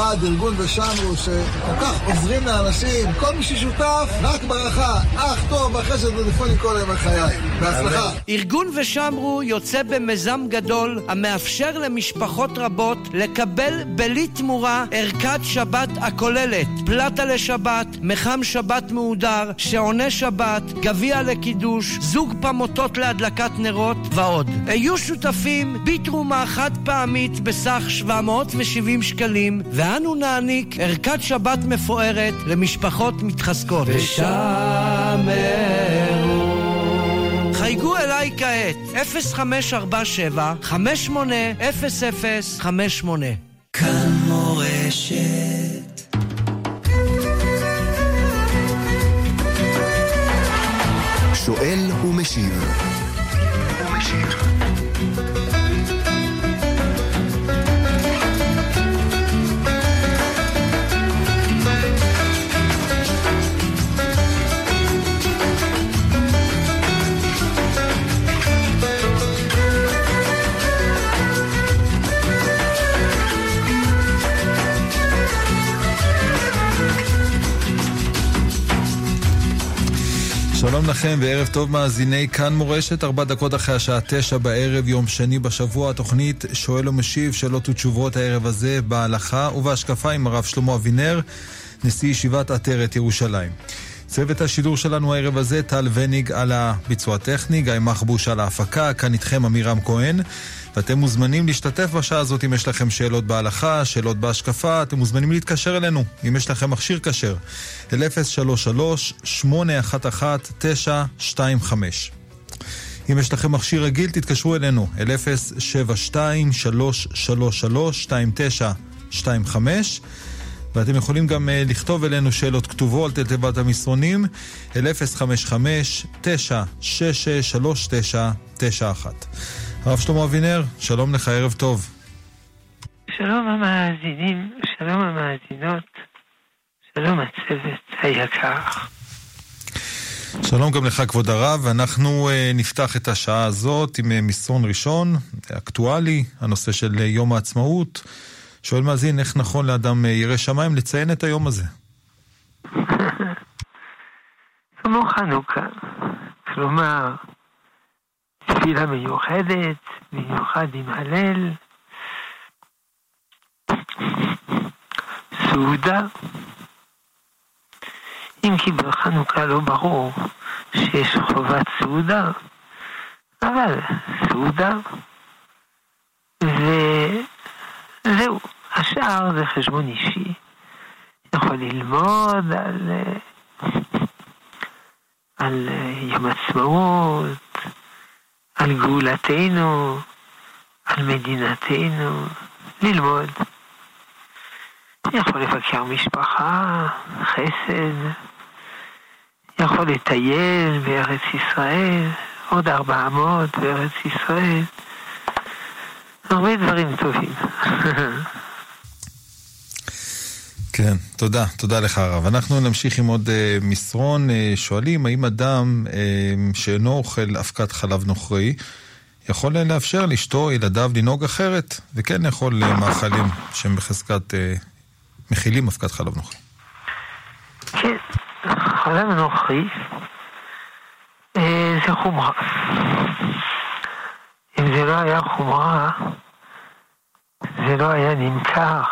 במיוחד ארגון ושמרו, שכל כך עוזרים לאנשים, כל מי ששותף, רק ברכה, אך טוב, אחרי שטלפונים כל יום בחיי. בהצלחה. ארגון ושמרו יוצא במיזם גדול המאפשר למשפחות רבות לקבל בלי תמורה ערכת שבת הכוללת פלטה לשבת, מחם שבת מהודר, שעוני שבת, גביע לקידוש, זוג פמוטות להדלקת נרות ועוד. היו שותפים בתרומה חד פעמית בסך 770 שקלים, ואנו נעניק ערכת שבת מפוארת למשפחות מתחזקות. ושמרו. חייגו אליי כעת, 0547 580058 כאן מורשת. שואל ומשיב שלום לכם וערב טוב מאזיני כאן מורשת, ארבע דקות אחרי השעה תשע בערב, יום שני בשבוע, התוכנית שואל ומשיב, שאלות ותשובות הערב הזה בהלכה ובהשקפה עם הרב שלמה אבינר, נשיא ישיבת עטרת ירושלים. צוות השידור שלנו הערב הזה, טל וניג על הביצוע הטכני, גיא מחבוש על ההפקה, כאן איתכם עמירם כהן. ואתם מוזמנים להשתתף בשעה הזאת אם יש לכם שאלות בהלכה, שאלות בהשקפה, אתם מוזמנים להתקשר אלינו, אם יש לכם מכשיר כשר, אל 033-811-925. אם יש לכם מכשיר רגיל, תתקשרו אלינו, אל 072-333-2925. ואתם יכולים גם uh, לכתוב אלינו שאלות כתובות על תיבת המסרונים, אל 055-966-3991. הרב שלמה אבינר, שלום לך, ערב טוב. שלום המאזינים, שלום המאזינות, שלום הצוות היקר. שלום גם לך, כבוד הרב. אנחנו uh, נפתח את השעה הזאת עם uh, מסרון ראשון, אקטואלי, הנושא של uh, יום העצמאות. שואל מאזין, איך נכון לאדם ירא שמיים לציין את היום הזה? כמו חנוכה. כלומר, תפילה מיוחדת, במיוחד עם הלל. סעודה. אם כי בחנוכה לא ברור שיש חובת סעודה, אבל סעודה. וזהו, השאר זה חשבון אישי. יכול ללמוד על, על יום עצמאות, על גאולתנו, על מדינתנו, ללמוד. יכול לבקר משפחה, חסד, יכול לטייל בארץ ישראל, עוד ארבע אמות בארץ ישראל. הרבה דברים טובים. כן, תודה, תודה לך הרב. אנחנו נמשיך עם עוד uh, מסרון. Uh, שואלים, האם אדם uh, שאינו אוכל אבקת חלב נוכרי, יכול uh, לאפשר לאשתו, ילדיו, לנהוג אחרת, וכן לאכול uh, מאכלים שהם בחזקת, uh, מכילים אבקת חלב נוכרי? כן, חלב נוכרי uh, זה חומרה. אם זה לא היה חומרה, זה לא היה נמכר.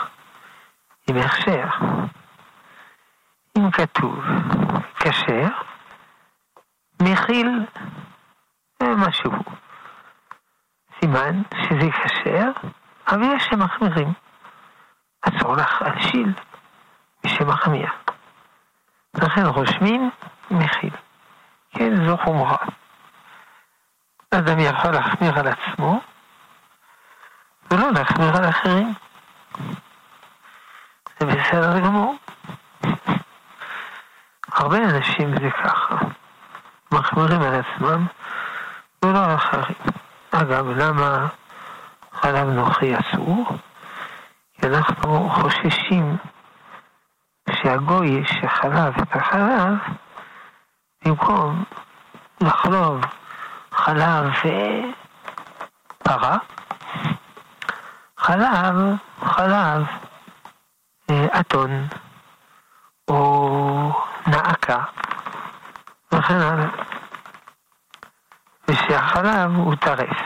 עם הכשר. אם כתוב כשר, מכיל משהו. סימן שזה כשר, אבל יש שמחמירים. אסור לך להשיל משמחמיר. לכן רושמים מכיל. כן, זו חומרה. אדם יכול להחמיר על עצמו, ולא להחמיר על אחרים. זה בסדר גמור. הרבה אנשים זה ככה, מחמירים על עצמם ולא על אחרים. אגב, למה חלב נוכרי אסור? כי אנחנו חוששים שהגוי שחלב את החלב, במקום לחלוב חלב פרה, חלב, חלב אתון או נעקה וכן הלאה. ושהחלב הוא טרף.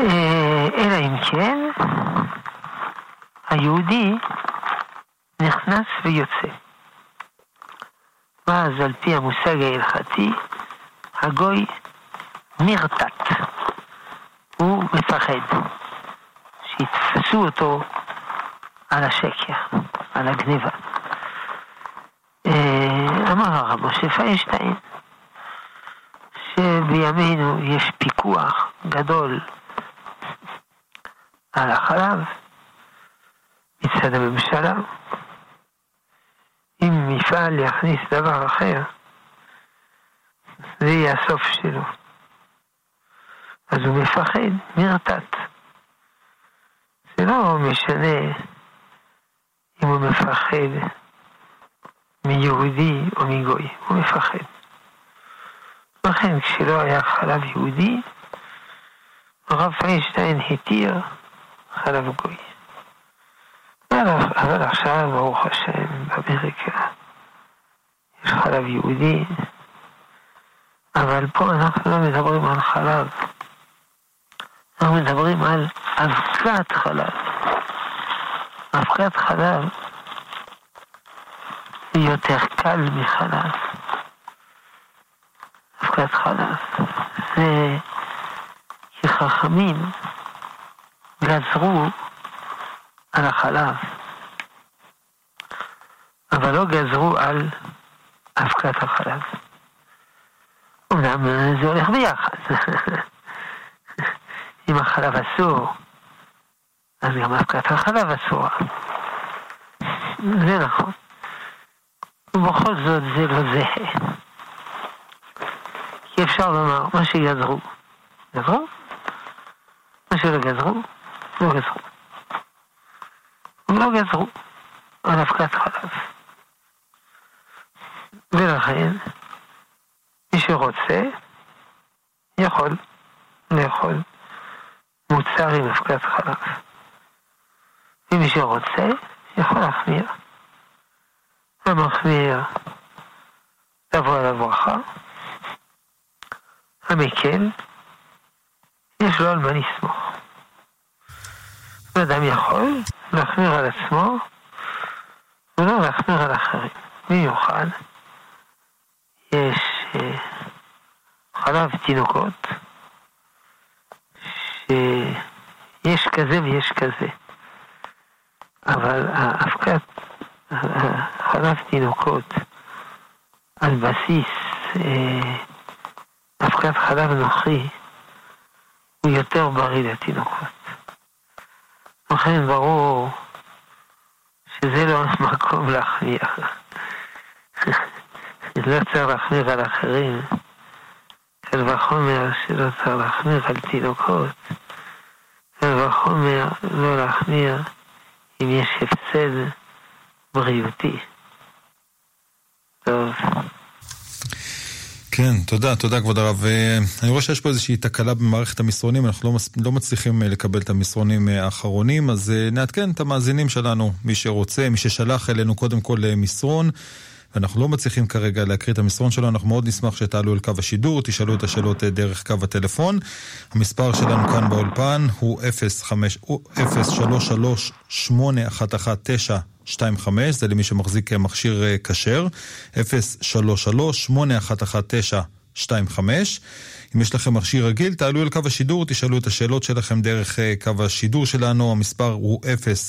אה, אלא אם כן, היהודי נכנס ויוצא. ואז על פי המושג ההלכתי, הגוי נרתת. הוא מפחד שיתפסו אותו על השקר, על הגניבה. אה, אמר הרב משה פיינשטיין שבימינו יש פיקוח גדול על החלב מצד הממשלה. אם מפעל יכניס דבר אחר, זה יהיה הסוף שלו. אז הוא מפחד, נרתת. משנה אם הוא מפחד מיהודי או מגוי, הוא מפחד. לכן כשלא היה חלב יהודי, הרב פיינשטיין התיר חלב גוי. אבל עכשיו, ברוך השם, באמריקה יש חלב יהודי, אבל פה אנחנו לא מדברים על חלב, אנחנו מדברים על אבקת חלב. אבקת חלב היא יותר קל מחלב. אבקת חלב. זה כי חכמים גזרו על החלב, אבל לא גזרו על אבקת החלב. אמנם זה הולך ביחד. אם החלב אסור, אז גם אבקת החלב אסורה. זה נכון. ובכל זאת זה לא זהה. כי אפשר לומר, מה שיגזרו, גזרו, מה שלא גזרו, לא גזרו. לא גזרו על אבקת חלב. ולכן, מי שרוצה, יכול לאכול מוצר עם אבקת חלב. ומי שרוצה, יכול להחמיר. המחמיר, תבוא על הברכה. המקל, על מה לסמוך. אדם יכול להחמיר על עצמו ולא להחמיר על אחרים. במיוחד, יש אה, חלב תינוקות, שיש כזה ויש כזה. אבל האבקת חלב תינוקות על בסיס אה, אבקת חלב נוחי יותר בריא לתינוקות. לכן ברור שזה לא המקום להחמיר. לא צריך להחמיר על אחרים, קל וחומר שלא צריך להחמיר על תינוקות, קל וחומר לא להחמיר אם יש הפסד בריאותי. טוב. כן, תודה, תודה כבוד הרב. אה, אני רואה שיש פה איזושהי תקלה במערכת המסרונים, אנחנו לא, לא מצליחים אה, לקבל את המסרונים אה, האחרונים, אז נעדכן את המאזינים שלנו, מי שרוצה, מי ששלח אלינו קודם כל מסרון. ואנחנו לא מצליחים כרגע להקריא את המסרון שלו, אנחנו מאוד נשמח שתעלו אל קו השידור, תשאלו את השאלות דרך קו הטלפון. המספר שלנו כאן באולפן הוא 033-811-925, זה למי שמחזיק מכשיר כשר, 033-811-925. אם יש לכם מכשיר רגיל, תעלו אל קו השידור, תשאלו את השאלות שלכם דרך קו השידור שלנו, המספר הוא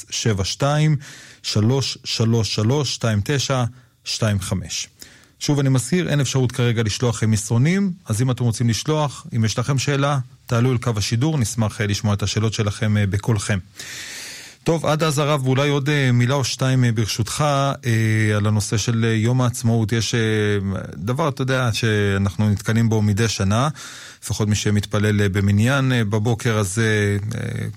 072 333 29 25. שוב אני מזכיר, אין אפשרות כרגע לשלוח מסרונים, אז אם אתם רוצים לשלוח, אם יש לכם שאלה, תעלו אל קו השידור, נשמח אה, לשמוע את השאלות שלכם אה, בקולכם. טוב, עד אז הרב, ואולי עוד אה, מילה או שתיים ברשותך על הנושא של יום העצמאות. יש דבר, אתה יודע, שאנחנו נתקלים בו מדי שנה, לפחות מי שמתפלל במניין בבוקר הזה,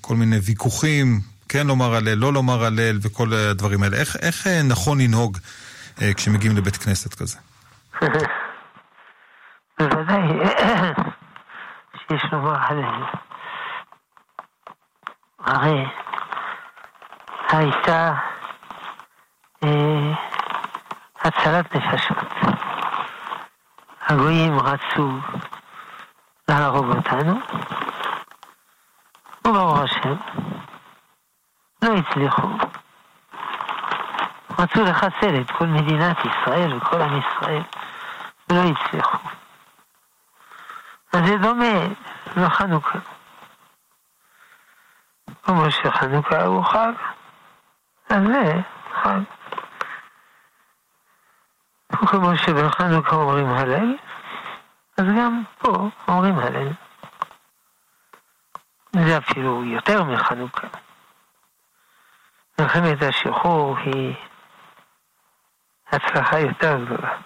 כל מיני ויכוחים, כן לומר הלל, לא לומר הלל וכל הדברים האלה. איך, איך נכון לנהוג אה, כשמגיעים לבית כנסת כזה? בוודאי שיש לומר הלל. הרי הייתה אה, הצלת נפשות. הגויים רצו להרוג אותנו, וברוך השם, לא הצליחו. רצו לחסל את כל מדינת ישראל וכל עם ישראל, ולא הצליחו. אז זה דומה לחנוכה. כמו שחנוכה הוא חג, אז זה חג. וכמו שבחנוכה אומרים הלל, אז גם פה אומרים הלל. זה אפילו יותר מחנוכה. מלחמת השחרור היא הצלחה יותר גדולה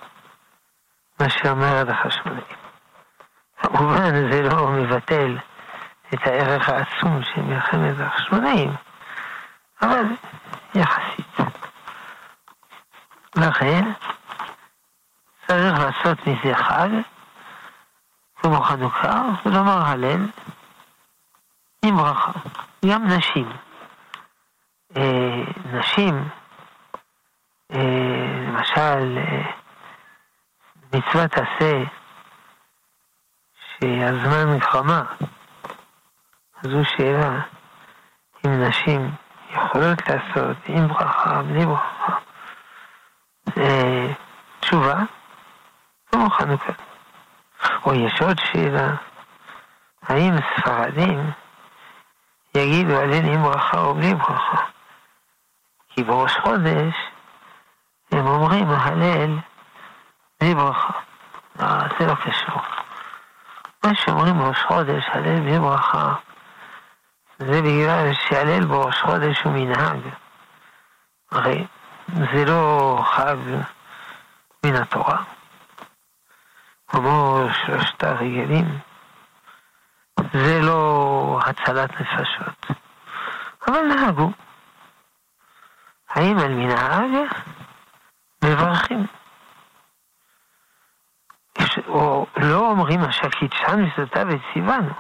מאשר מרד החשמונאים. כמובן זה לא מבטל את הערך העצום של מלחמת החשמונאים, אבל יחסית. לכן צריך לעשות מזה חג, כמו חנוכה, ולומר הלל עם ברכה. גם נשים. אה, נשים, אה, למשל, אה, מצוות עשה שהזמן מלחמה, זו שאלה אם נשים יכולות לעשות עם ברכה, בלי ברכה. תשובה, כמו חנוכה. או יש עוד שאלה, האם ספרדים יגידו הלל עם ברכה או בלי ברכה? כי בראש חודש הם אומרים הלל בלי ברכה. אה, זה לא קשור. מה שאומרים בראש חודש, הלל בלי ברכה, זה בגלל שהלל בראש חודש הוא מנהג. הרי זה לא חג מן התורה. כמו שלושת הרגלים, זה לא הצלת נפשות. אבל נהגו. האם על מנהג? מברכים. או לא אומרים אשר קידשן מצוותיו וציוונו,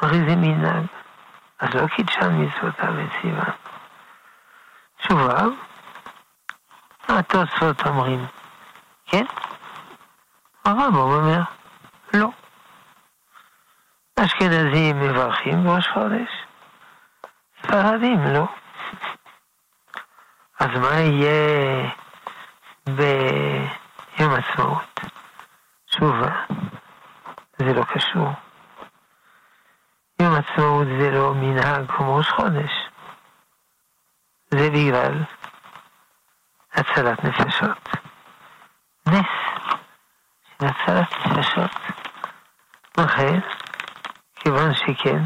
הרי זה מנהג. אז לא קידשן מצוותיו וציוונו. תשובה, התוספות אומרים, כן? הרמב"ם אומר, לא. אשכנזים מברכים בראש חודש, ספרדים לא. אז מה יהיה ביום עצמאות? תשובה, זה לא קשור. יום עצמאות זה לא מנהג כמו ראש חודש. זה בגלל הצלת נפשות. נס של הצלת נפשות. לכן, כיוון שכן,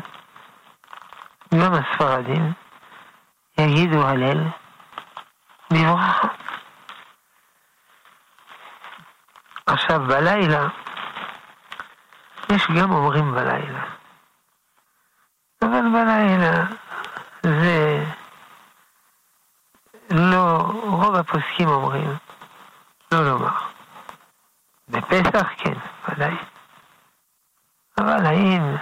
גם הספרדים יגידו הלל בברכה. עכשיו, בלילה, יש גם אומרים בלילה. אבל בלילה זה לא, רוב הפוסקים אומרים לא לומר. בפסח כן, ודאי. אבל האם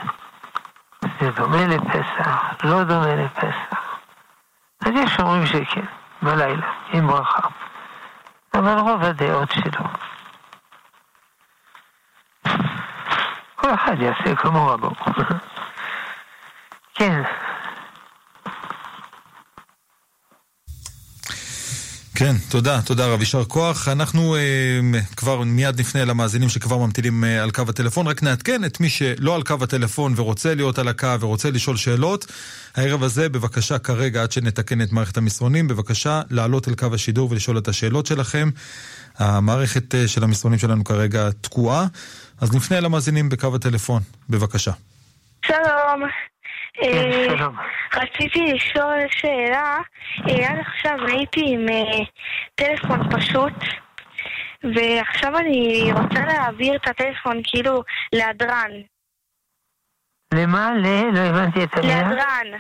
זה דומה לפסח, לא דומה לפסח? אז יש אומרים שכן. בלילה, עם ברכה. אבל רוב הדעות שלו. כל אחד יעשה כמו רבו. כן. כן, תודה, תודה רב, יישר כוח. אנחנו אה, כבר מיד נפנה למאזינים שכבר ממתינים אה, על קו הטלפון, רק נעדכן את מי שלא על קו הטלפון ורוצה להיות על הקו ורוצה לשאול שאלות. הערב הזה, בבקשה כרגע, עד שנתקן את מערכת המסרונים, בבקשה לעלות אל קו השידור ולשאול את השאלות שלכם. המערכת אה, של המסרונים שלנו כרגע תקועה, אז נפנה למאזינים בקו הטלפון, בבקשה. שלום. כן, שלום. רציתי לשאול שאלה, אה, עד עכשיו הייתי עם אה, טלפון פשוט, ועכשיו אני רוצה להעביר את הטלפון כאילו להדרן. למה? ל... לא הבנתי את המילה. להדרן.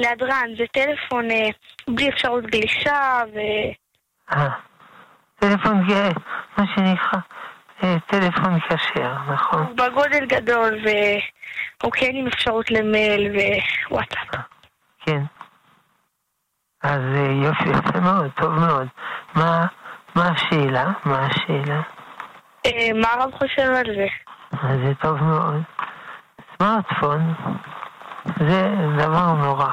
להדרן, זה טלפון אה, בלי אפשרות גלישה ו... אה, טלפון, מה שנקרא, טלפון כשר, נכון. בגודל גדול והוא כן עם אפשרות למייל ווואטסאפ. כן. אז אה, יופי, יפה מאוד, טוב מאוד. מה, מה השאלה? מה השאלה? אה, מה הרב חושב על זה? אז זה טוב מאוד. סמארטפון זה דבר נורא.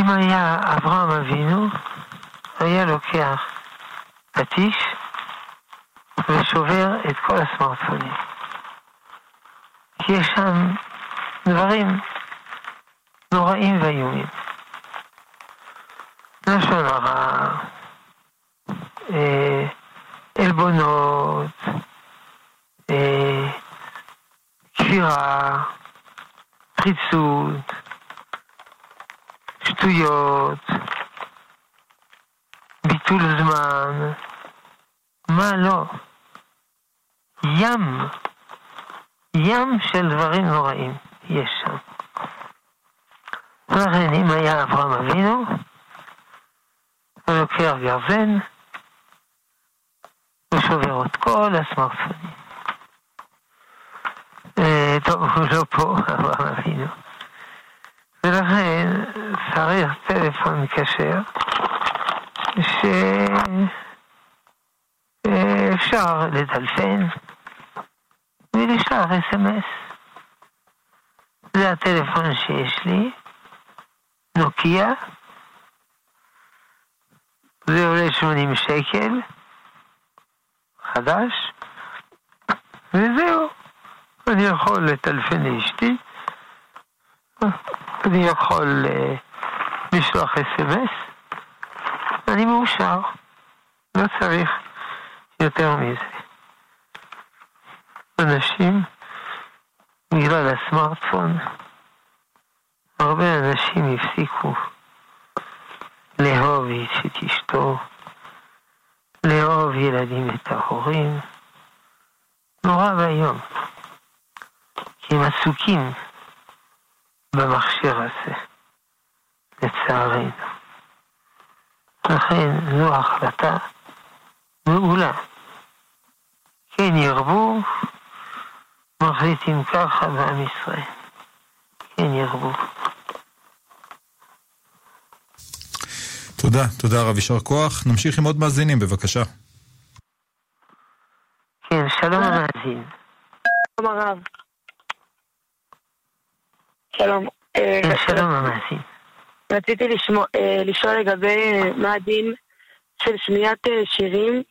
אם היה אברהם אבינו, היה לוקח פטיש ושובר את כל הסמארטפונים. כי יש שם דברים נוראים ואיומים. לשון הרע, אה, עלבונות, אה, כפירה, פריצות, שטויות, ביטול זמן, מה לא? ים, ים של דברים נוראים יש שם. ולכן אם היה אברהם אבינו, הוא לוקח גרזן ושובר את כל הסמארטפונים. אה, טוב, הוא לא פה, אברהם אבינו. ולכן צריך טלפון כשר שאפשר לטלפן ולשלוח אס.אם.אס. זה הטלפון שיש לי, נוקיה, זה עולה 80 שקל, חדש, וזהו. אני יכול לטלפן לאשתי, אני יכול uh, לשלוח אס.אם.אס, אני מאושר, לא צריך יותר מזה. אנשים, בגלל הסמארטפון, הרבה אנשים הפסיקו לאהוב את אשתו, לאהוב ילדים את ההורים. נורא ואיום. כי הם עסוקים במכשיר הזה, לצערנו. לכן זו החלטה מעולה. כן ירבו, מחליטים ככה בעם ישראל. כן ירבו. תודה, תודה רב, יישר כוח. נמשיך עם עוד מאזינים, בבקשה. כן, שלום המאזין. שלום הרב. שלום. אה, כן, שלום המאזין. רציתי אה, לשאול לגבי אה, מה הדין של שמיעת אה, שירים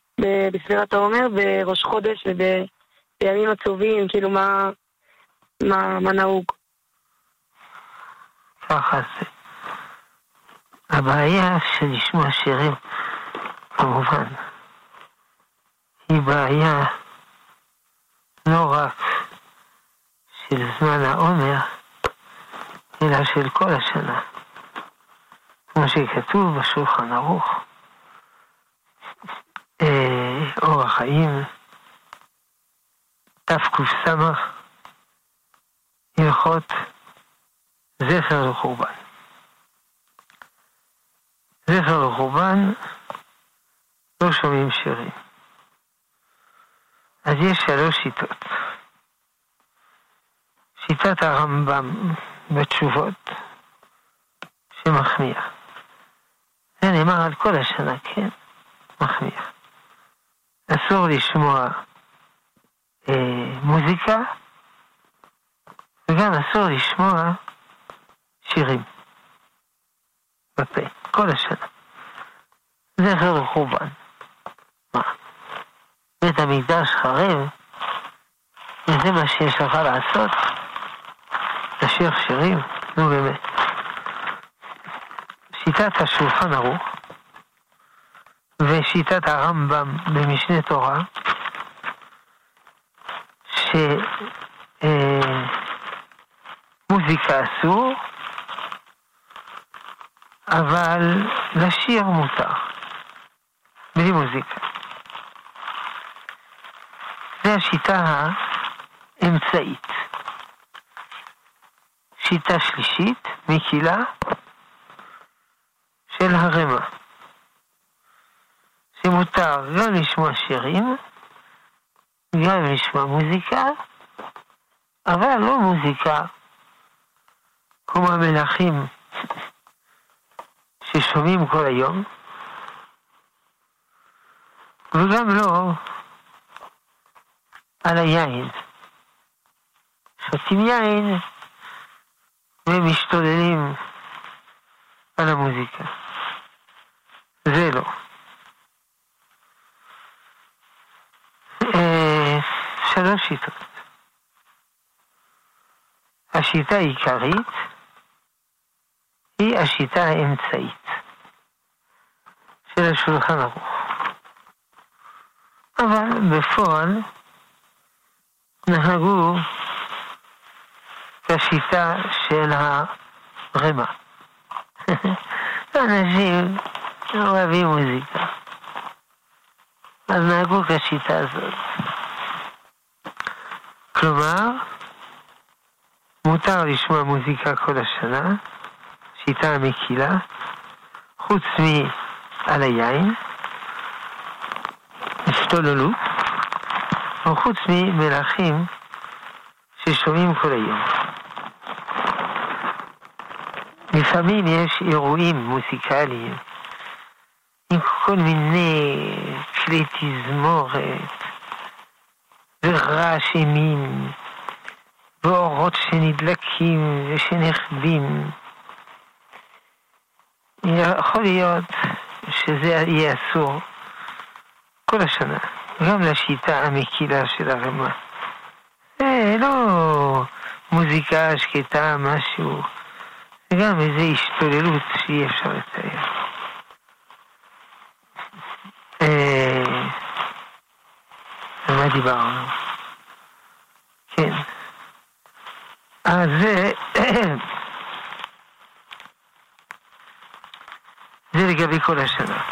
בספירת העומר בראש חודש ובימים עצובים, כאילו מה, מה, מה נהוג. ככה זה. הבעיה של לשמוע שירים, כמובן, היא בעיה לא רק של זמן העומר, אלא של כל השנה. כמו שכתוב בשולחן ערוך, אה, אורח חיים, תקס, הלכות זכר לחורבן. זכר לחורבן לא שומעים שירים. אז יש שלוש שיטות. שיטת הרמב"ם בתשובות, שמחמיר. זה נאמר על כל השנה, כן, מחמיר. אסור לשמוע אה, מוזיקה, וגם אסור לשמוע שירים בפה, כל השנה. זכר לחורבן. מה? בית המקדש חרב, וזה מה שיש לך לעשות? לשיר שירים? נו באמת. שיטת השולחן ערוך ושיטת הרמב"ם במשנה תורה, שמוזיקה אסור, אבל לשיר מותר, בלי מוזיקה. זה השיטה האמצעית. שיטה שלישית, מקילה, של הרמ"א, שמותר גם לשמוע שירים, גם לשמוע מוזיקה, אבל לא מוזיקה כמו המלכים ששומעים כל היום, וגם לא על היין. שותים יין ומשתוללים על המוזיקה. זה לא. אה, שלוש שיטות. השיטה העיקרית היא השיטה האמצעית של השולחן ערוך. אבל בפועל נהגו בשיטה של הרמה. אנשים אוהבים מוזיקה. אז נהגו כשיטה הזאת. כלומר, מותר לשמוע מוזיקה כל השנה, שיטה המקילה, חוץ מעל היין, השתוללות, וחוץ ממלכים ששומעים כל היום. לפעמים יש אירועים מוזיקליים עם כל מיני כלי תזמורת ורעש אימים ואורות שנדלקים ושנחבים. יכול להיות שזה יהיה אסור כל השנה, גם לשיטה המקילה של הרמה. זה לא מוזיקה שקטה, משהו, זה גם איזו השתוללות שאי אפשר לתאר. אה, על מה דיברנו? כן. אז זה... זה לגבי כל השנה.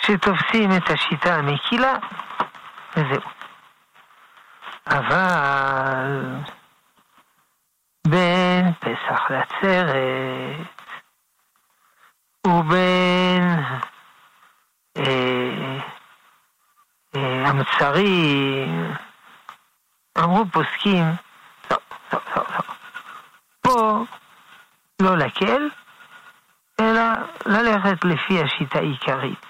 שתופסים את השיטה המקילה, וזהו. אבל בין פסח לעצרת ובין אה, אה, המצרים, אמרו פוסקים, לא, לא, לא. פה לא להקל, אלא ללכת לפי השיטה העיקרית.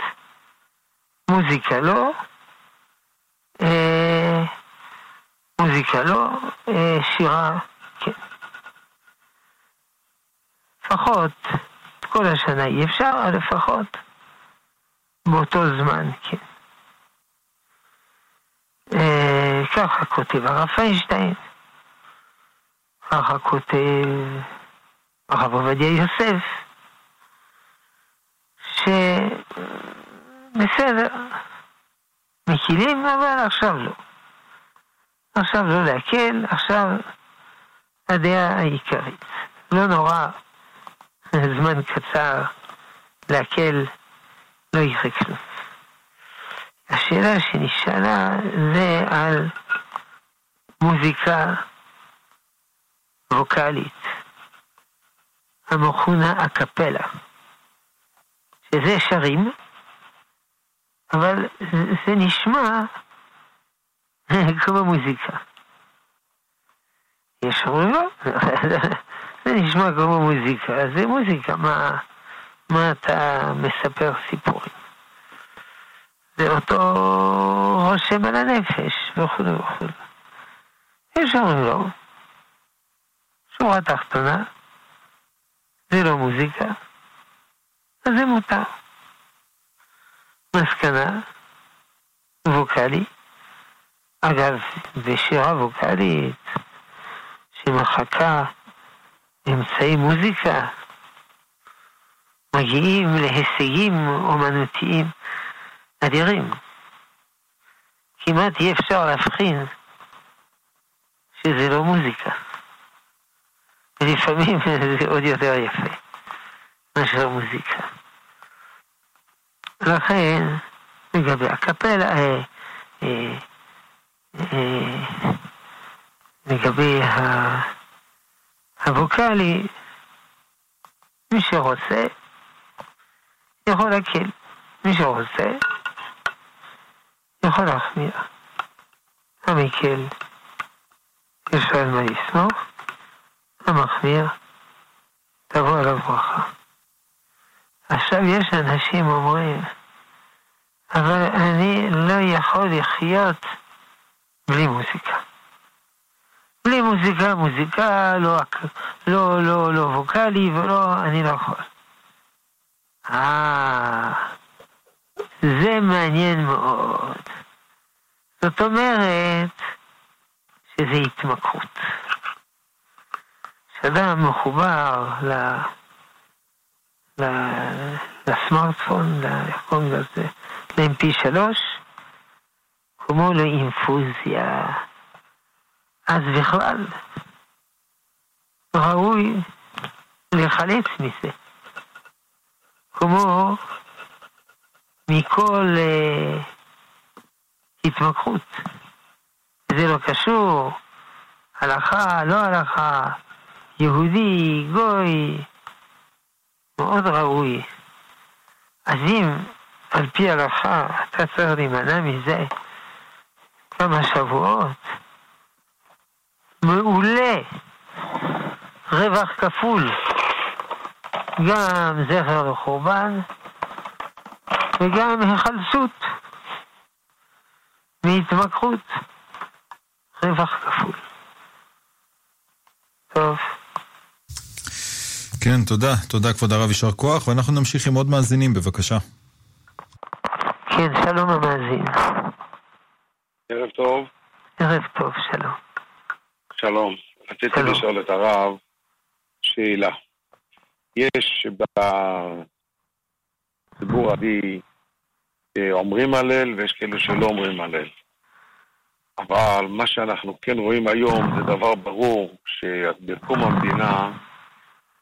מוזיקה לא, אה, מוזיקה לא, אה, שירה כן. לפחות כל השנה אי אפשר, אבל לפחות באותו זמן, כן. אה, ככה כותב הרב פיינשטיין, ככה כותב הרב עובדיה יוסף, שבסדר, מקילים, אבל עכשיו לא. עכשיו לא להקל, עכשיו הדעה העיקרית. לא נורא, זמן קצר להקל, לא כלום. השאלה שנשאלה זה על מוזיקה ווקאלית, המכונה הקפלה, שזה שרים, אבל זה נשמע כמו מוזיקה. יש אומרים לא, זה נשמע כמו מוזיקה, זה מוזיקה, מה, מה אתה מספר סיפורים? זה אותו רושם על הנפש, וכו' וכו'. יש לא. שורה תחתונה, זה לא מוזיקה, אז זה מותר. מסקנה, ווקאלי, אגב, בשירה ווקאלית, שמחקה אמצעי מוזיקה, מגיעים להישגים אומנותיים אדירים. כמעט אי אפשר להבחין שזה לא מוזיקה. ולפעמים זה עוד יותר יפה מאשר מוזיקה. לכן, לגבי הקפלה, אה, אה, אה, לגבי הווקאלי, מי שרוצה יכול להקל, מי שרוצה יכול להחמיר. המקל, יש על מה לסמוך, המחמיר, תבוא עליו ברכה. עכשיו יש אנשים אומרים, אבל אני לא יכול לחיות בלי מוזיקה. בלי מוזיקה, מוזיקה, לא, לא, לא, לא ווקאלי ולא, אני לא יכול. אה, זה מעניין מאוד. זאת אומרת שזה התמכרות. כשאדם מחובר ל... ל... לסמארטפון, איך קוראים לזה? ל-MP3, כמו לאינפוזיה. אז בכלל ראוי להיחלץ מזה. כמו מכל אה, התמקחות. זה לא קשור, הלכה, לא הלכה, יהודי, גוי, מאוד ראוי. אז אם על פי הלכה אתה צריך להימנע מזה כמה שבועות, מעולה, רווח כפול, גם זכר לחורבן וגם היחלצות מהתמקחות, רווח כפול. טוב. כן, תודה. תודה, כבוד הרב, יישר כוח, ואנחנו נמשיך עם עוד מאזינים, בבקשה. כן, שלום המאזין. ערב טוב. ערב טוב, שלום. שלום. רציתי לשאול את הרב שאלה. יש בציבור הערבי אומרים הלל ויש כאלה שלא אומרים הלל. אבל מה שאנחנו כן רואים היום זה דבר ברור, שבקום המדינה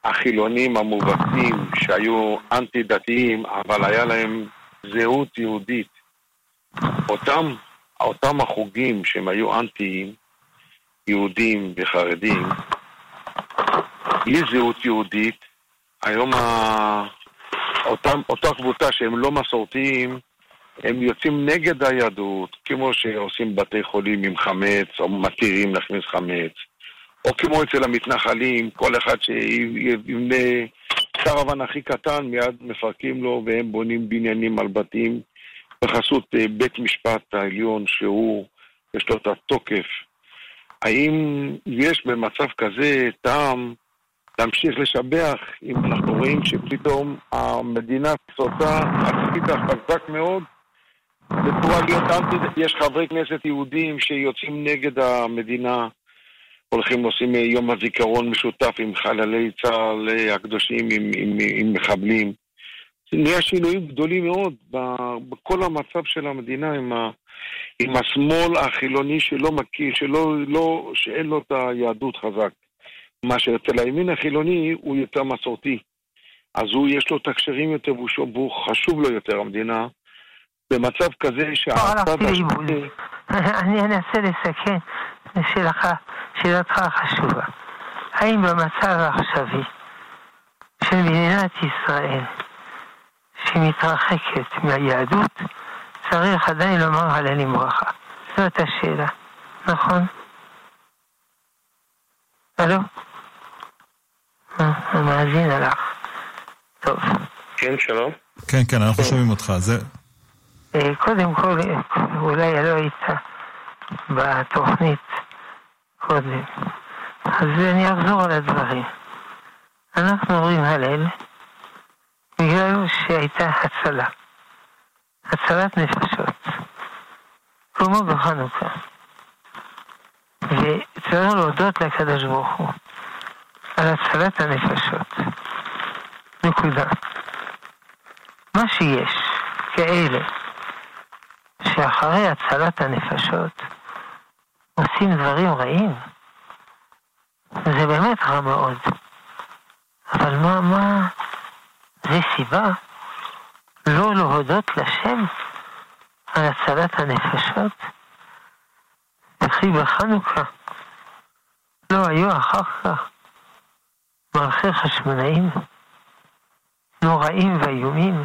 החילונים המובהקים שהיו אנטי דתיים, אבל היה להם זהות יהודית. אותם, אותם החוגים שהם היו אנטיים, יהודים וחרדים, בלי זהות יהודית, היום ה... אותם, אותה קבוצה שהם לא מסורתיים, הם יוצאים נגד היהדות, כמו שעושים בתי חולים עם חמץ, או מתירים להכניס חמץ, או כמו אצל המתנחלים, כל אחד שיבנה קרוון הכי קטן, מיד מפרקים לו והם בונים בניינים על בתים בחסות אה, בית משפט העליון, שהוא, יש לו את התוקף. האם יש במצב כזה טעם להמשיך לשבח אם אנחנו רואים שפתאום המדינה סוטה עצמית חזק מאוד בצורה להיות אנטי, יש חברי כנסת יהודים שיוצאים נגד המדינה, הולכים ועושים יום הזיכרון משותף עם חללי צה"ל הקדושים, עם, עם, עם מחבלים. נהיה שינויים גדולים מאוד בכל המצב של המדינה עם, ה, עם השמאל החילוני שלא מכיר, שלא, לא, שאין לו את היהדות חזק. מה שאצל הימין החילוני הוא יותר מסורתי. אז הוא, יש לו את הקשרים יותר והוא חשוב לו יותר המדינה. במצב כזה שהצד השני... אני אנסה לסכם לשאלתך, שאלתך החשובה. האם במצב העכשווי של מדינת ישראל, שמתרחקת מהיהדות, צריך עדיין לומר הללים ברכה? זאת השאלה, נכון? הלו? המאזין הלך. טוב. כן, שלום. כן, כן, אנחנו שומעים אותך. זה... קודם כל, אולי לא היית בתוכנית קודם, אז אני אחזור על הדברים. אנחנו אומרים הלל בגלל שהייתה הצלה, הצלת נפשות, כמו בחנוכה. וצריך להודות לקדוש ברוך הוא על הצלת הנפשות. נקודה. מה שיש כאלה שאחרי הצלת הנפשות עושים דברים רעים, זה באמת רע מאוד. אבל מה, מה, זה סיבה לא להודות לשם על הצלת הנפשות? וכי בחנוכה לא היו אחר כך מלכי חשמונאים נוראים ואיומים,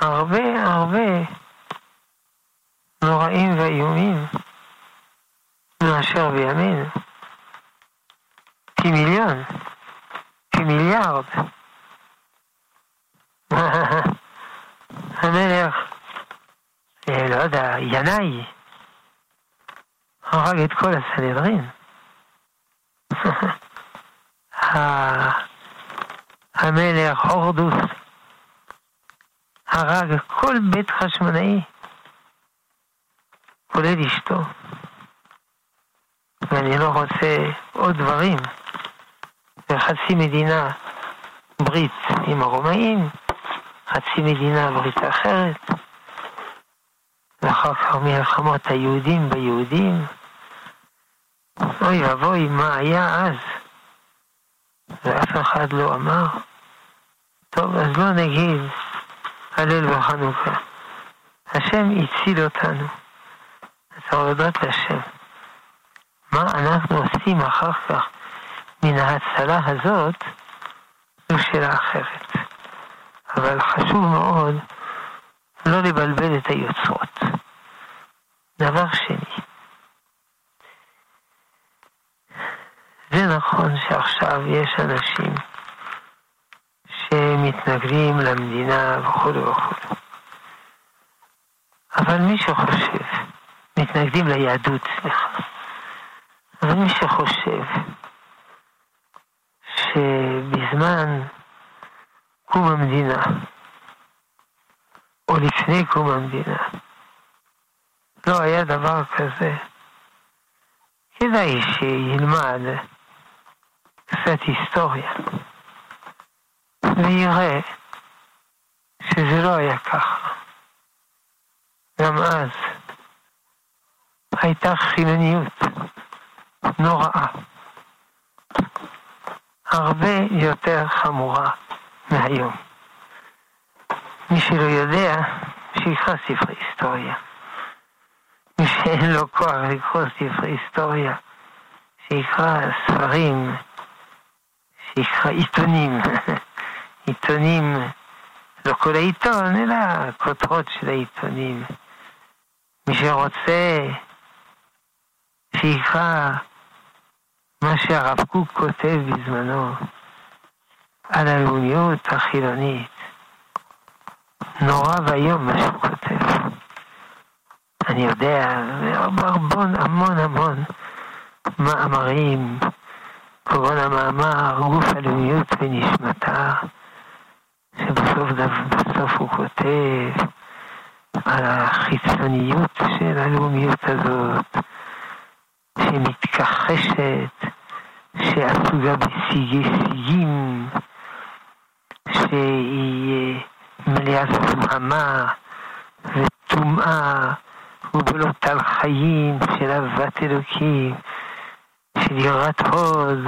הרבה הרבה נוראים ואיומים מאשר בימינו. כמיליון, כמיליארד. המלך, אה, לא יודע, ינאי, הרג את כל הסנהדרין. המלך הורדוס הרג כל בית חשמונאי. כולל אשתו. ואני לא רוצה עוד דברים. וחצי מדינה ברית עם הרומאים, חצי מדינה ברית אחרת, ואחר כך מלחמות היהודים ביהודים. אוי ואבוי, מה היה אז? ואף אחד לא אמר. טוב, אז לא נגיד הלל וחנוכה. השם הציל אותנו. אז להודות לשם. מה אנחנו עושים אחר כך מן ההצלה הזאת, זו שאלה אחרת. אבל חשוב מאוד לא לבלבל את היוצרות. דבר שני, זה נכון שעכשיו יש אנשים שמתנגדים למדינה וכו' וכו'. אבל מי שחושב, מתנגדים ליהדות, סליחה, אבל מי שחושב שבזמן קום המדינה, או לפני קום המדינה, לא היה דבר כזה, כדאי שילמד קצת היסטוריה, ויראה שזה לא היה ככה. גם אז הייתה חילוניות נוראה, הרבה יותר חמורה מהיום. מי שלא יודע, שיקרא ספרי היסטוריה. מי שאין לו כוח לקרוא ספרי היסטוריה, שיקרא ספרים, שיקרא עיתונים, עיתונים, לא כל העיתון, אלא הכותרות של העיתונים. מי שרוצה, שיקרא מה שהרב קוק כותב בזמנו על הלאומיות החילונית. נורא ואיום מה שהוא כותב. אני יודע, המון המון המון מאמרים, כגון המאמר גוף הלאומיות ונשמתה, שבסוף בסוף הוא כותב על החיצוניות של הלאומיות הזאת, שמתכחשת, שעסוקה בשיגי שיגים, שהיא מלאה זמהמה וטומאה ובלא טל חיים של אהבת אלוקים, של יראת הוד,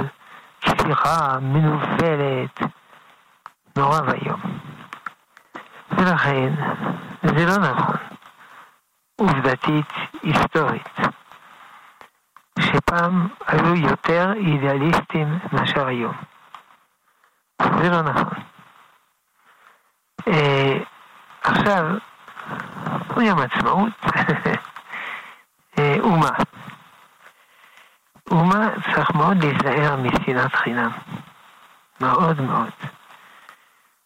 כפירה מנוולת, נורא ואיום. ולכן, זה לא נכון, עובדתית, היסטורית, שפעם היו יותר אידיאליסטים מאשר היום. זה לא נכון. אה, עכשיו, הוא יום עצמאות, אה, אומה. אומה צריך מאוד להיזהר משנאת חינם. מאוד מאוד.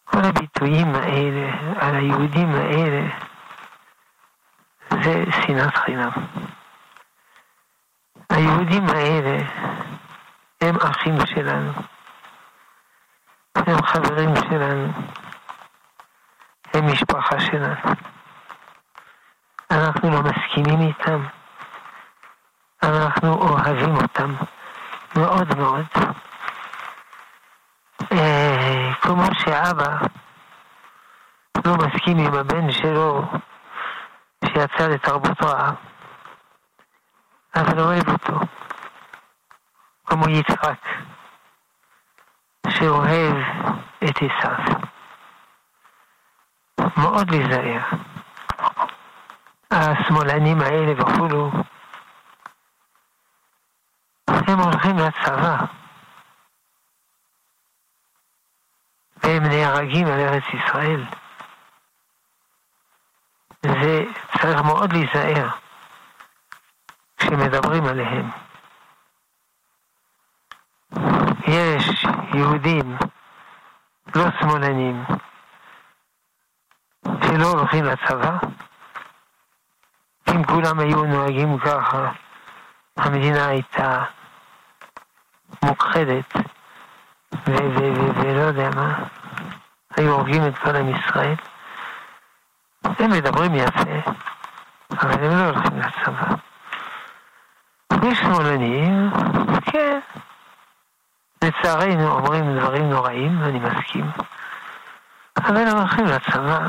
כל הביטויים האלה, על היהודים האלה, זה שנאת חינם. היהודים האלה הם אחים שלנו, הם חברים שלנו, הם משפחה שלנו. אנחנו לא מסכימים איתם, אנחנו אוהבים אותם מאוד מאוד. אה, כמו שאבא לא מסכים עם הבן שלו שיצא לתרבות רעה, אבל אוהב אותו, כמו יצחק, שאוהב את עשיו. מאוד להיזהר. השמאלנים האלה וכולו, הם הולכים לצבא. והם נהרגים על ארץ ישראל. זה צריך מאוד להיזהר כשמדברים עליהם. יש יהודים לא שמאלנים שלא הולכים לצבא, אם כולם היו נוהגים ככה, המדינה הייתה מוכחדת, ולא יודע מה, היו הורגים את כל עם ישראל. הם מדברים יפה, אבל הם לא הולכים לצבא. יש שמאלנים, כן, לצערנו אומרים דברים נוראים, אני מסכים, אבל הם הולכים לצבא,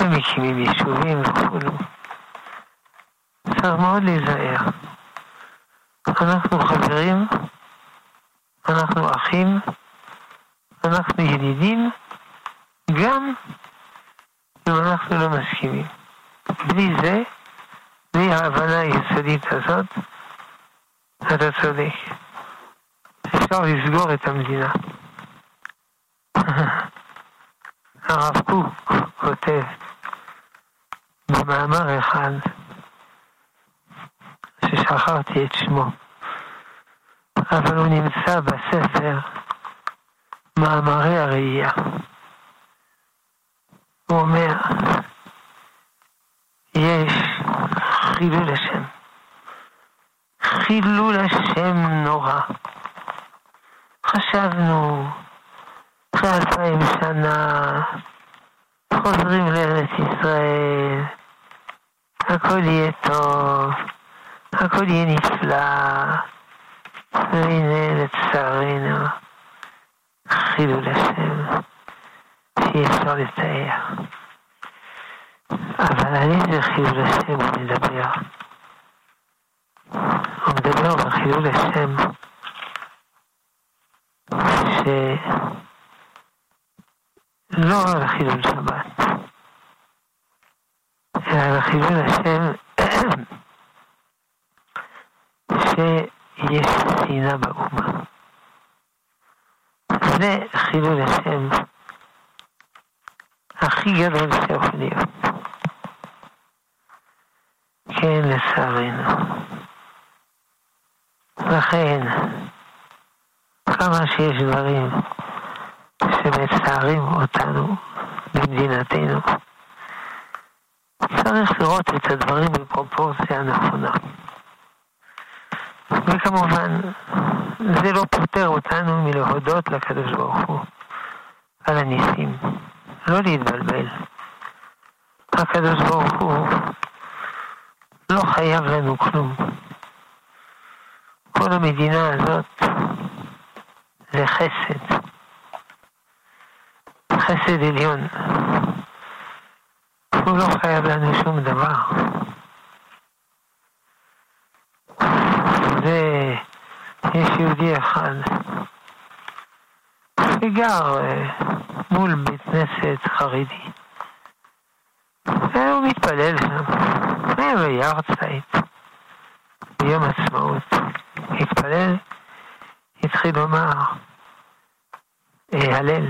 ומקימים יישובים וכולו. צריך מאוד להיזהר. אנחנו חברים, אנחנו אחים, אנחנו ידידים, גם אם אנחנו לא מסכימים. בלי זה, ההבנה היסודית הזאת, אתה צודק. אפשר לסגור את המדינה. הרב קוק כותב במאמר אחד, ששכחתי את שמו, אבל הוא נמצא בספר מאמרי הראייה. הוא אומר, יש חילול השם. חילול השם נורא. חשבנו, אחרי אלפיים שנה, חוזרים לארץ ישראל, הכל יהיה טוב, הכל יהיה נפלא, והנה לצערנו, חילול השם, שאי אפשר לתאר. אבל על איזה חילול השם הוא מדבר? הוא מדבר בחילול השם שלא על חילול שבת, אלא על חילול השם שיש שנאה באומה. זה חילול השם הכי גדול שיכול להיות. כן, לצערנו. לכן, כמה שיש דברים שמצערים אותנו במדינתנו, צריך לראות את הדברים בפרופורציה הנכונה. וכמובן, זה לא פוטר אותנו מלהודות לקדוש ברוך הוא על הניסים. לא להתבלבל. הקדוש ברוך הוא לא חייב לנו כלום. כל המדינה הזאת זה חסד. חסד עליון. הוא לא חייב לנו שום דבר. ויש יהודי אחד שגר אה, מול בית כנסת חרדי. והוא מתפלל שם, היה ביארצייט, ביום עצמאות. התפלל, התחיל לומר אה, הלל,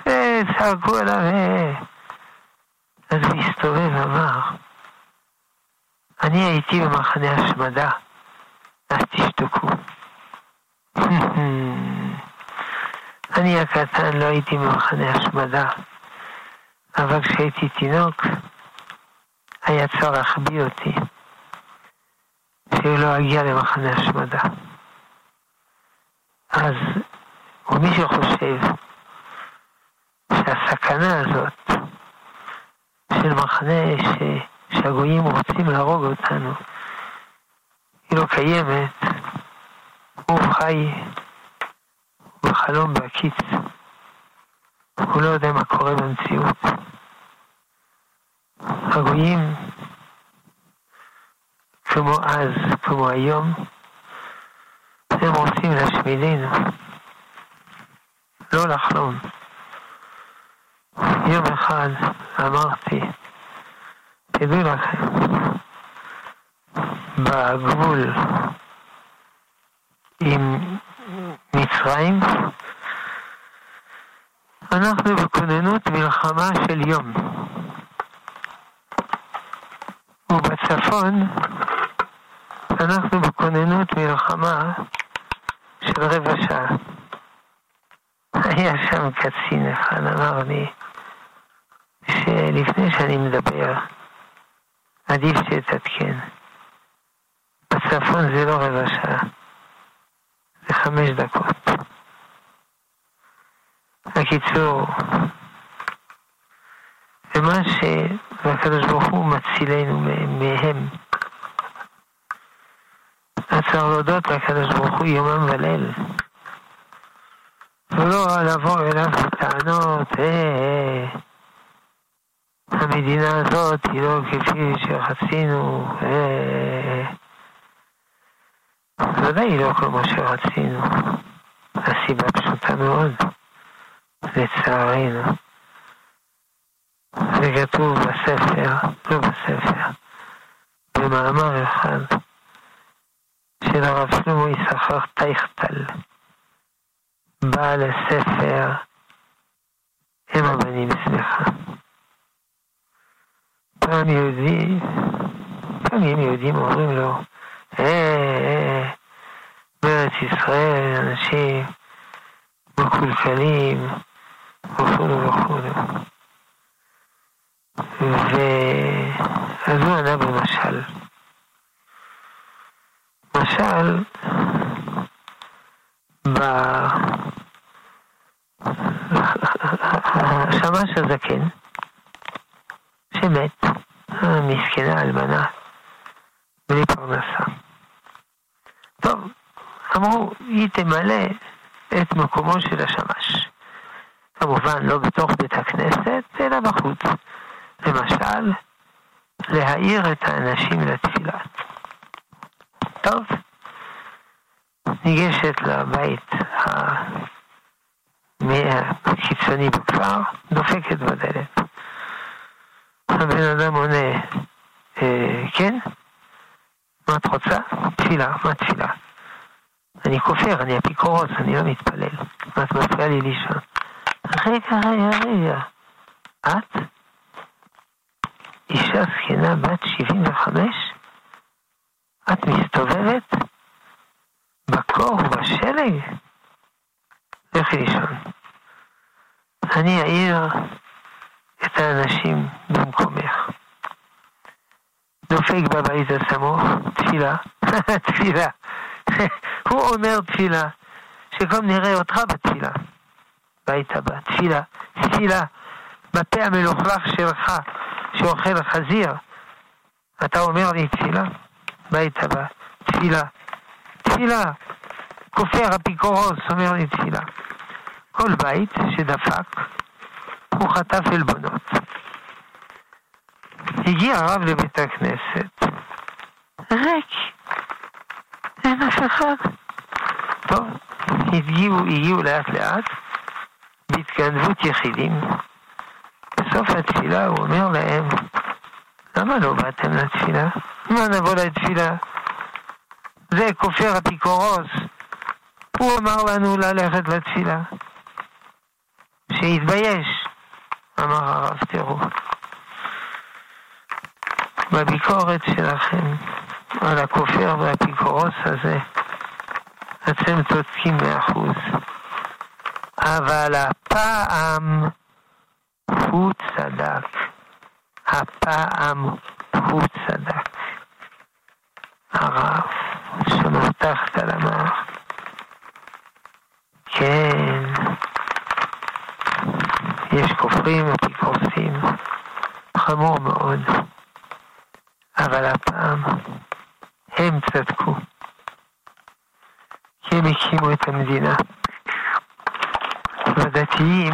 וצעקו עליו, אה. אז הוא הסתובב ואמר, אני הייתי במחנה השמדה, אז תשתקו. אני הקטן לא הייתי במחנה השמדה, אבל כשהייתי תינוק, היה צורך להחביא אותי, שהוא לא אגיע למחנה השמדה. אז, ומי שחושב שהסכנה הזאת של מחנה ש, שהגויים רוצים להרוג אותנו, היא לא קיימת, הוא חי בחלום בהקיץ. הוא לא יודע מה קורה במציאות. הגויים, כמו אז, כמו היום, הם רוצים להשמידנו, לא לחלום. יום אחד אמרתי, תדעו לכם, בגבול עם מצרים, אנחנו בכוננות מלחמה של יום. ובצפון אנחנו בכוננות מלחמה של רבע שעה. היה שם קצין אחד, אמר לי, שלפני שאני מדבר, עדיף שתתקן. בצפון זה לא רבע שעה, זה חמש דקות. בקיצור, ומה שהקדוש ברוך הוא מצילנו מהם. אז צריך להודות לקדוש ברוך הוא יומם וליל. ולא לבוא אליו בטענות, אה, אה, המדינה הזאת היא לא כפי שרצינו, אה, ודאי היא לא כמו שרצינו. הסיבה פשוטה מאוד, לצערנו. זה בספר, לא בספר, במאמר אחד של הרב שלמה יששכר טייכטל, בעל הספר הם הבנים סליחה. פעם יהודי, פעמים יהודים אומרים לו, אה, אה, בארץ ישראל אנשים מקולקלים וכו' וכו'. ואז הוא ענה במשל. משל, השמש הזקן, שמת, מסכנה אלמנה, בלי פרנסה. טוב, אמרו, היא תמלא את מקומו של השמש. כמובן, לא בתוך בית הכנסת, אלא בחוץ. למשל, להעיר את האנשים לתפילה. טוב, ניגשת לבית הקיצוני בכפר, דופקת בדלת. הבן אדם עונה, אה, כן? מה את רוצה? תפילה, מה תפילה? אני כופר, אני אפיקורוס, אני לא מתפלל. מה את מפריעה לי לישון? רגע, רגע, רגע. את? אישה זקנה בת 75? את מסתובבת בקור ובשלג? לכי לישון. אני אעיר את האנשים במקומך. דופק בבית הסמוך, תפילה, תפילה. הוא אומר תפילה, שגם נראה אותך בתפילה. בית הבא, תפילה, תפילה, בפה המלוכלך שלך, שאוכל חזיר. אתה אומר לי תפילה? בית הבא, תפילה, תפילה. כופר אפיקורוס אומר לי תפילה. כל בית שדפק, הוא חטף עלבונות. הגיע הרב לבית הכנסת, ריק, אין אף אחד. טוב, הגיעו, הגיעו לאט לאט, בהתגנבות יחידים. בסוף התפילה הוא אומר להם, למה לא באתם לתפילה? מה נבוא לתפילה? זה כופר אפיקורוס. הוא אמר לנו ללכת לתפילה. שיתבייש, אמר הרב, תראו. בביקורת שלכם על הכופר והאפיקורוס הזה, אתם צודקים מאה אחוז. אבל הפעם הוא צדק. הפעם הוא צדק. הרב שמותחת על המער. כן, יש כופרים אפיקורסים, חמור מאוד. אבל הפעם הם צדקו. כי הם הקימו את המדינה. והדתיים,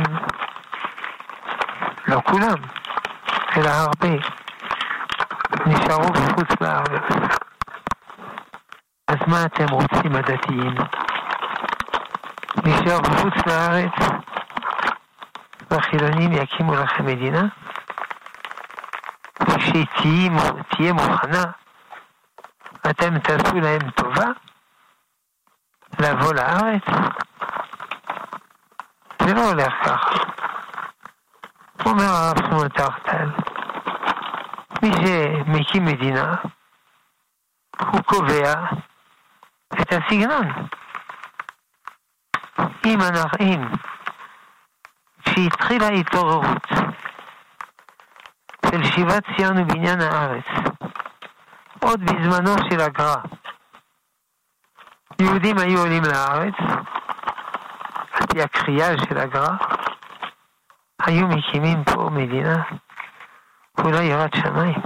כולם, אלא הרבה, נשארו בחוץ לארץ. אז מה אתם רוצים הדתיים? נשאר בחוץ לארץ והחילונים יקימו לכם מדינה? כשהיא תהיה מוכנה, אתם תעשו להם טובה לבוא לארץ? זה לא הולך ככה. אומר הרב שמואל טרטל, מי שמקים מדינה, הוא קובע את הסגנון. אם אנחנו, אם כשהתחילה ההתעוררות של שיבת ציון ובניין הארץ, עוד בזמנו של הגר"א. יהודים היו עולים לארץ, על פי הקריאה של הגר"א, היו מקימים פה מדינה, אולי יראת שמיים,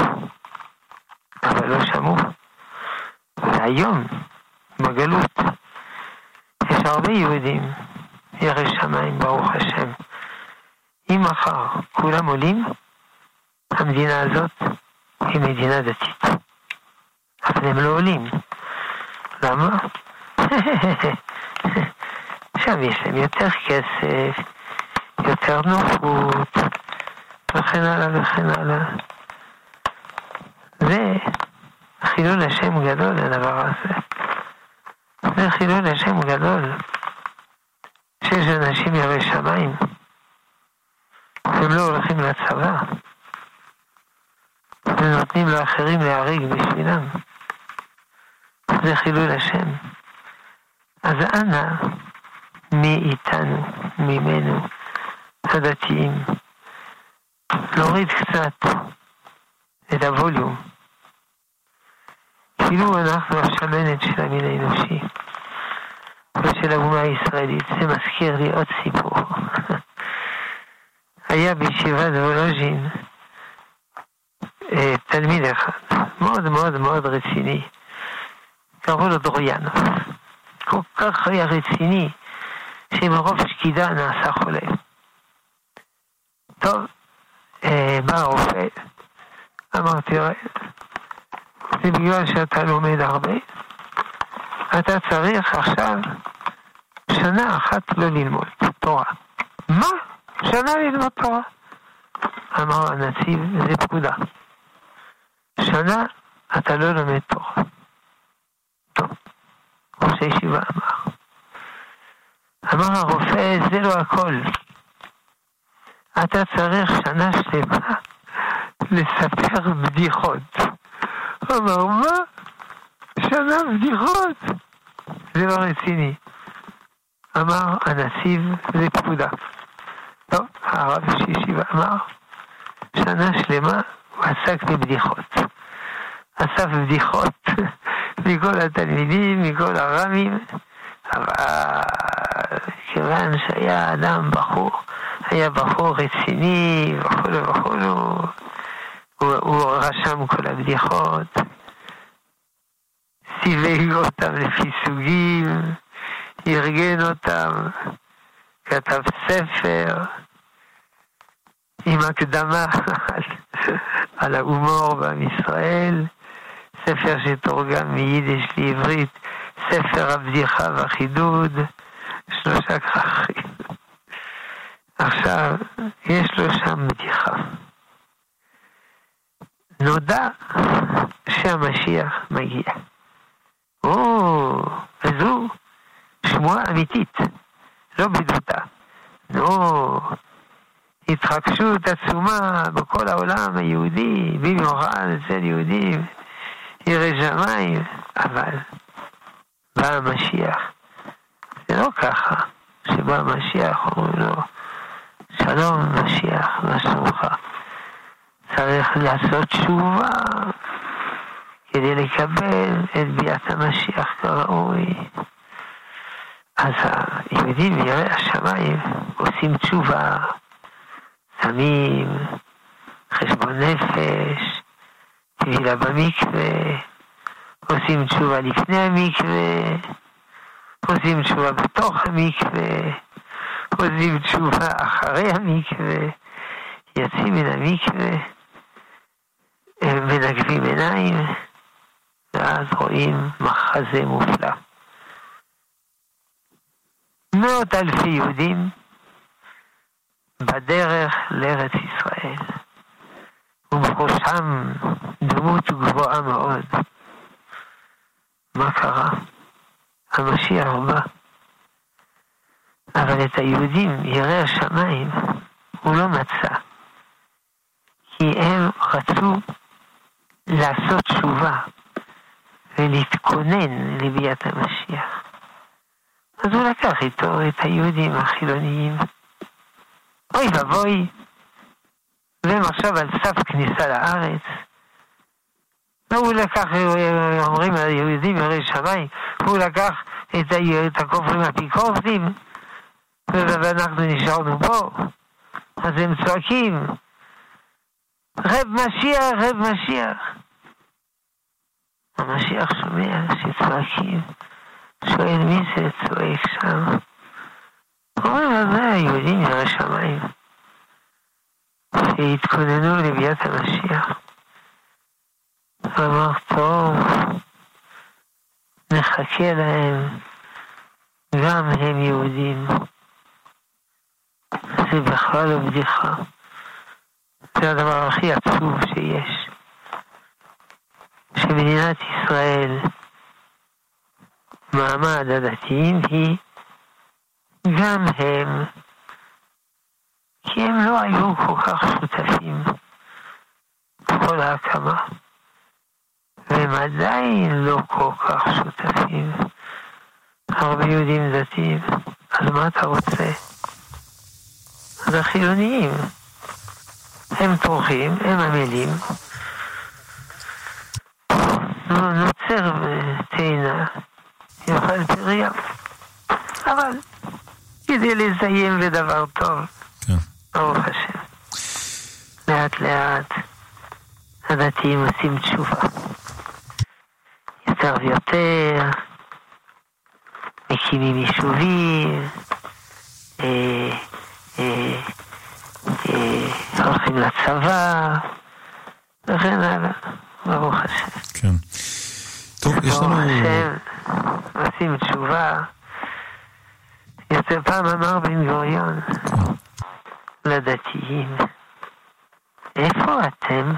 אבל לא שמעו. והיום, בגלות, יש הרבה יהודים, ירא שמיים, ברוך השם. אם מחר כולם עולים, המדינה הזאת היא מדינה דתית. אבל הם לא עולים. למה? שם יש להם יותר כסף, יותר נוחות, וכן הלאה וכן הלאה. זה חילול השם גדול הדבר הזה. זה חילול השם גדול. שיש אנשים ירא שמיים, הם לא הולכים לצבא, ונותנים לאחרים להריג בשבילם. זה חילול השם. אז אנא, מי איתנו, ממנו, הדתיים, להוריד קצת את הווליום. כאילו אנחנו השמנת של המין האנושי ושל האומה הישראלית. זה מזכיר לי עוד סיפור. היה בישיבת וולוז'ין אה, תלמיד אחד, מאוד מאוד מאוד רציני, קראו לו דרויאנוב. כל כך היה רציני, שמרוב שקידה נעשה חולה. טוב, אה, בא הרופא, אמר, תראה, זה בגלל שאתה לומד הרבה, אתה צריך עכשיו שנה אחת לא ללמוד תורה. מה? שנה ללמוד תורה? אמר הנציב, זה פקודה. שנה אתה לא לומד תורה. טוב, ראש הישיבה אמר. אמר הרופא, זה לא הכל. אתה צריך שנה שלמה לספר בדיחות. אמר, מה? שנה בדיחות? זה לא רציני. אמר הנציב, זה פקודה. טוב, הרב שישיבה אמר, שנה שלמה הוא עסק בבדיחות. אסף בדיחות מכל התלמידים, מכל הרמים, אבל כיוון שהיה אדם בחור, היה בחור רציני וכולו וכולו, הוא, הוא רשם כל הבדיחות, סיווג אותם לפי סוגים, ארגן אותם, כתב ספר עם הקדמה על, על ההומור בעם ישראל, ספר שתורגם מיידיש לעברית, ספר הבדיחה והחידוד, שלושה כרכים. עכשיו, יש לו שם בדיחה. נודע שהמשיח מגיע. או, וזו שמועה אמיתית, לא בדותה. נו, התחקשות עצומה בכל העולם היהודי, במיוחד אצל יהודים, ירא שמיים, אבל בא המשיח. זה לא ככה, שבא המשיח אומרים לו, שלום משיח, מה? צריך לעשות תשובה כדי לקבל את ביאת המשיח כראוי. אז היהודים יראי השמיים עושים תשובה, שמים חשבון נפש, טבילה במקווה, עושים תשובה לפני המקווה, עושים תשובה בתוך המקווה, עושים תשובה אחרי המקווה, יוצאים מן המקווה, מנגבים עיניים, ואז רואים מחזה מופלא. מאות אלפי יהודים בדרך לארץ ישראל, ובראשם דמות גבוהה מאוד. מה קרה? המשיח בא. אבל את היהודים, יראי השמיים, הוא לא מצא. כי הם רצו לעשות תשובה ולהתכונן לביאת המשיח. אז הוא לקח איתו את היהודים החילוניים. אוי ואבוי, והם עכשיו על סף כניסה לארץ, והוא לקח, אומרים היהודים יראי שמיים, הוא לקח את, הכופרים אפיקורסים, ואנחנו נשארנו פה. אז הם צועקים, רב משיח, רב משיח. המשיח שומע שצועקים, שואל מי זה צועק שם. אומרים לו, זה היהודים ירא שמיים, שהתכוננו לביאת המשיח. אמר, טוב, נחכה להם, גם הם יהודים. זה בכלל לא בדיחה. זה הדבר הכי עצוב שיש. שמדינת ישראל, מעמד הדתיים היא גם הם, כי הם לא היו כל כך שותפים בכל ההקמה, והם עדיין לא כל כך שותפים. הרבה יהודים דתיים, אז מה אתה רוצה? אז החילוניים, הם טורחים, הם עמלים, נוצר תאנה, יאכל פריה. אבל כדי לסיים בדבר טוב, כן. ברוך השם. לאט לאט הדתיים עושים תשובה. יותר ויותר, מקימים יישובים, אה, הולכים לצבא, וכן הלאה, ברוך השם. כן. טוב, יש לנו... ברוך השם, עושים תשובה. יותר פעם אמר בן גוריון לדתיים, איפה אתם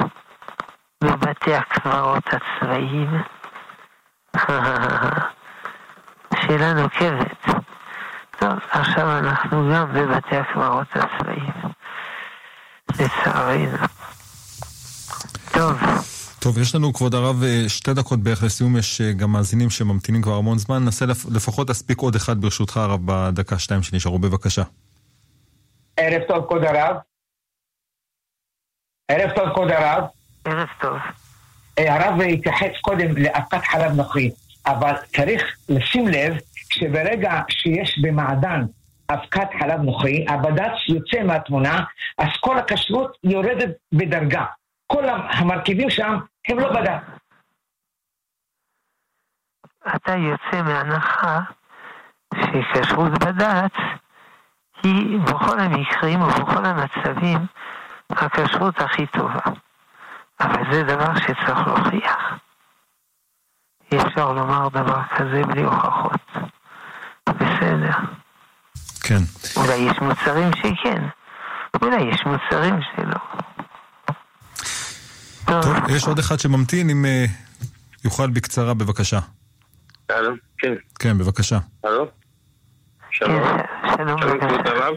בבתי הקברות הצבאיים? שאלה נוקבת. טוב, עכשיו אנחנו גם בבתי הקברות הצבאיים. לצערנו. טוב. טוב, יש לנו, כבוד הרב, אה, שתי דקות בערך לסיום, יש אה, גם מאזינים שממתינים כבר המון זמן. ננסה לפ... לפחות להספיק עוד אחד ברשותך, הרב, בדקה שתיים שנשארו, בבקשה. ערב טוב, כבוד הרב. ערב טוב, כבוד הרב. ערב טוב. אה, הרב התייחס קודם לאבקת חלב נוכרי, אבל צריך לשים לב שברגע שיש במעדן אבקת חלב נוכרי, הבד"ץ יוצא מהתמונה, אז כל הכשרות יורדת בדרגה. כל המרכיבים שם הם לא בד"ץ. אתה יוצא מהנחה שכשרות בד"ץ היא בכל המקרים ובכל המצבים הכשרות הכי טובה. אבל זה דבר שצריך להוכיח. אי אפשר לומר דבר כזה בלי הוכחות. בסדר. כן. אולי יש מוצרים שכן, אולי יש מוצרים שלא. טוב, יש עוד אחד שממתין, אם אה, יוכל בקצרה, בבקשה. הלו, כן. כן, בבקשה. הלו? שלום. כן, שלום. כבוד הרב.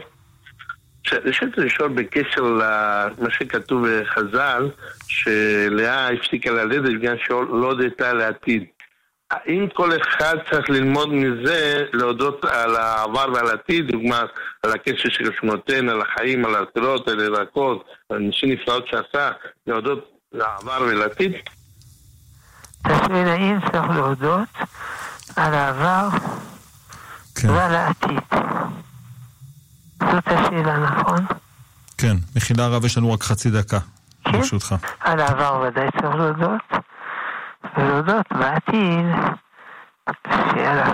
רציתי לשאול בקשר למה שכתוב בחז"ל, שלאה הפסיקה ללדת בגלל שלא הודתה לעתיד. האם כל אחד צריך ללמוד מזה, להודות על העבר ועל העתיד, דוגמה על הקשר של שמותיהן, על החיים, על הפירות, על הירקות, על נשים נפלאות שעשה, להודות לעבר ולעתיד? שואל האם צריך להודות על העבר כן. ועל העתיד. זאת השאלה, נכון? כן, מחילה רב, יש לנו רק חצי דקה, כן. ברשותך. על העבר ודאי צריך להודות, ולהודות בעתיד, שיאללה,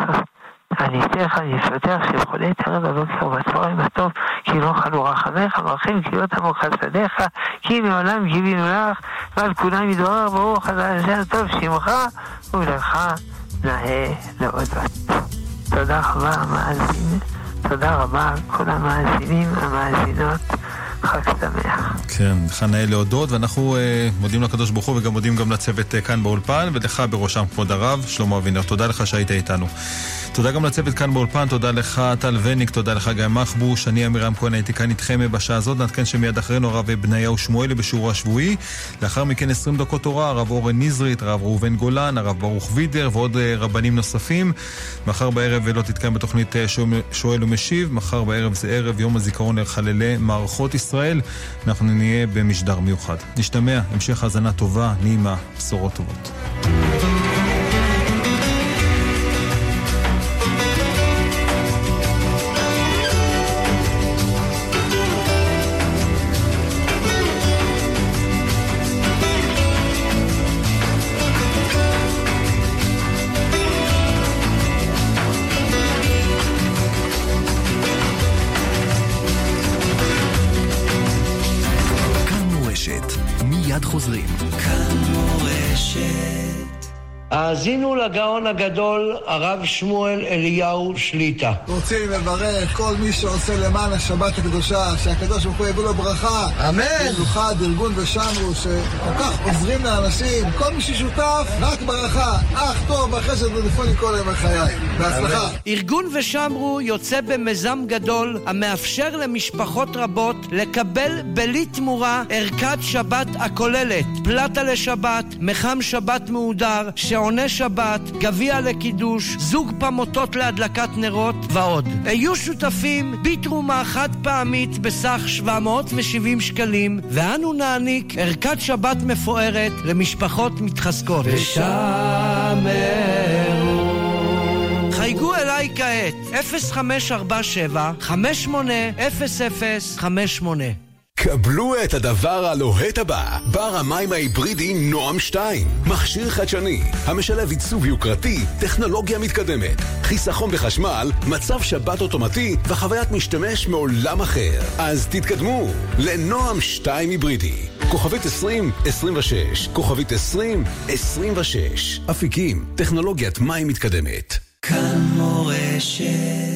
אני אתן לך, אני אפתח שיכולי תראה בבוקר ובצהריים הטוב, כי לא חלו רחמיך, מרחים קריאות עמוק חסדיך, כי מעולם גיבינו לך, ועל כולם ידברר ברוך השם טוב שמך, ולך נאה להודות. תודה רבה המאזין, תודה רבה כל המאזינים, המאזינות, חג שמח. כן, לך נאה להודות, ואנחנו אה, מודים לקדוש ברוך הוא וגם מודים גם לצוות אה, כאן באולפן, ולך בראשם כבוד הרב, שלמה אבינר. תודה לך שהיית איתנו. תודה גם לצוות כאן באולפן, תודה לך טל וניק, תודה לך גיא מחבוש, אני אמירם כהן הייתי כאן איתכם בשעה הזאת, נעדכן שמיד אחרינו הרב בניהו שמואלי בשיעור השבועי, לאחר מכן 20 דקות תורה, הרב אורן נזרית, הרב ראובן גולן, הרב ברוך וידר ועוד אה, רבנים נוספים. מחר בערב לא תתקיים בתוכנית אה, שואל ומשיב, מחר בערב זה ערב יום הזיכרון לחללי מערכות ישראל, אנחנו נהיה במשדר מיוחד. נשתמע, המשך האזנה טובה, נעימה, בשורות טובות. Vas-y, לגאון הגדול, הרב שמואל אליהו שליטה. רוצים לברך כל מי שעושה למען השבת הקדושה, שהקדוש ברוך הוא יביא לו ברכה. אמן. במיוחד ארגון ושמרו, שכל כך עוזרים לאנשים, כל מי ששותף, רק ברכה. אך טוב, אחרי שזה טלפוני כל ימי חיי. בהצלחה. ארגון ושמרו יוצא במיזם גדול, המאפשר למשפחות רבות לקבל בלי תמורה ערכת שבת הכוללת פלטה לשבת, מחם שבת מהודר, שעוני שבת, גביע לקידוש, זוג פמוטות להדלקת נרות ועוד. היו שותפים בתרומה חד פעמית בסך 770 שקלים, ואנו נעניק ערכת שבת מפוארת למשפחות מתחזקות. ושמרו חייגו אליי כעת, 0547 580058 קבלו את הדבר הלוהט הבא, בר המים ההיברידי נועם 2. מכשיר חדשני, המשלב עיצוב יוקרתי, טכנולוגיה מתקדמת, חיסכון בחשמל, מצב שבת אוטומטי וחוויית משתמש מעולם אחר. אז תתקדמו לנועם 2 היברידי. כוכבית 2026, כוכבית 2026. אפיקים, טכנולוגיית מים מתקדמת. כאן מורשת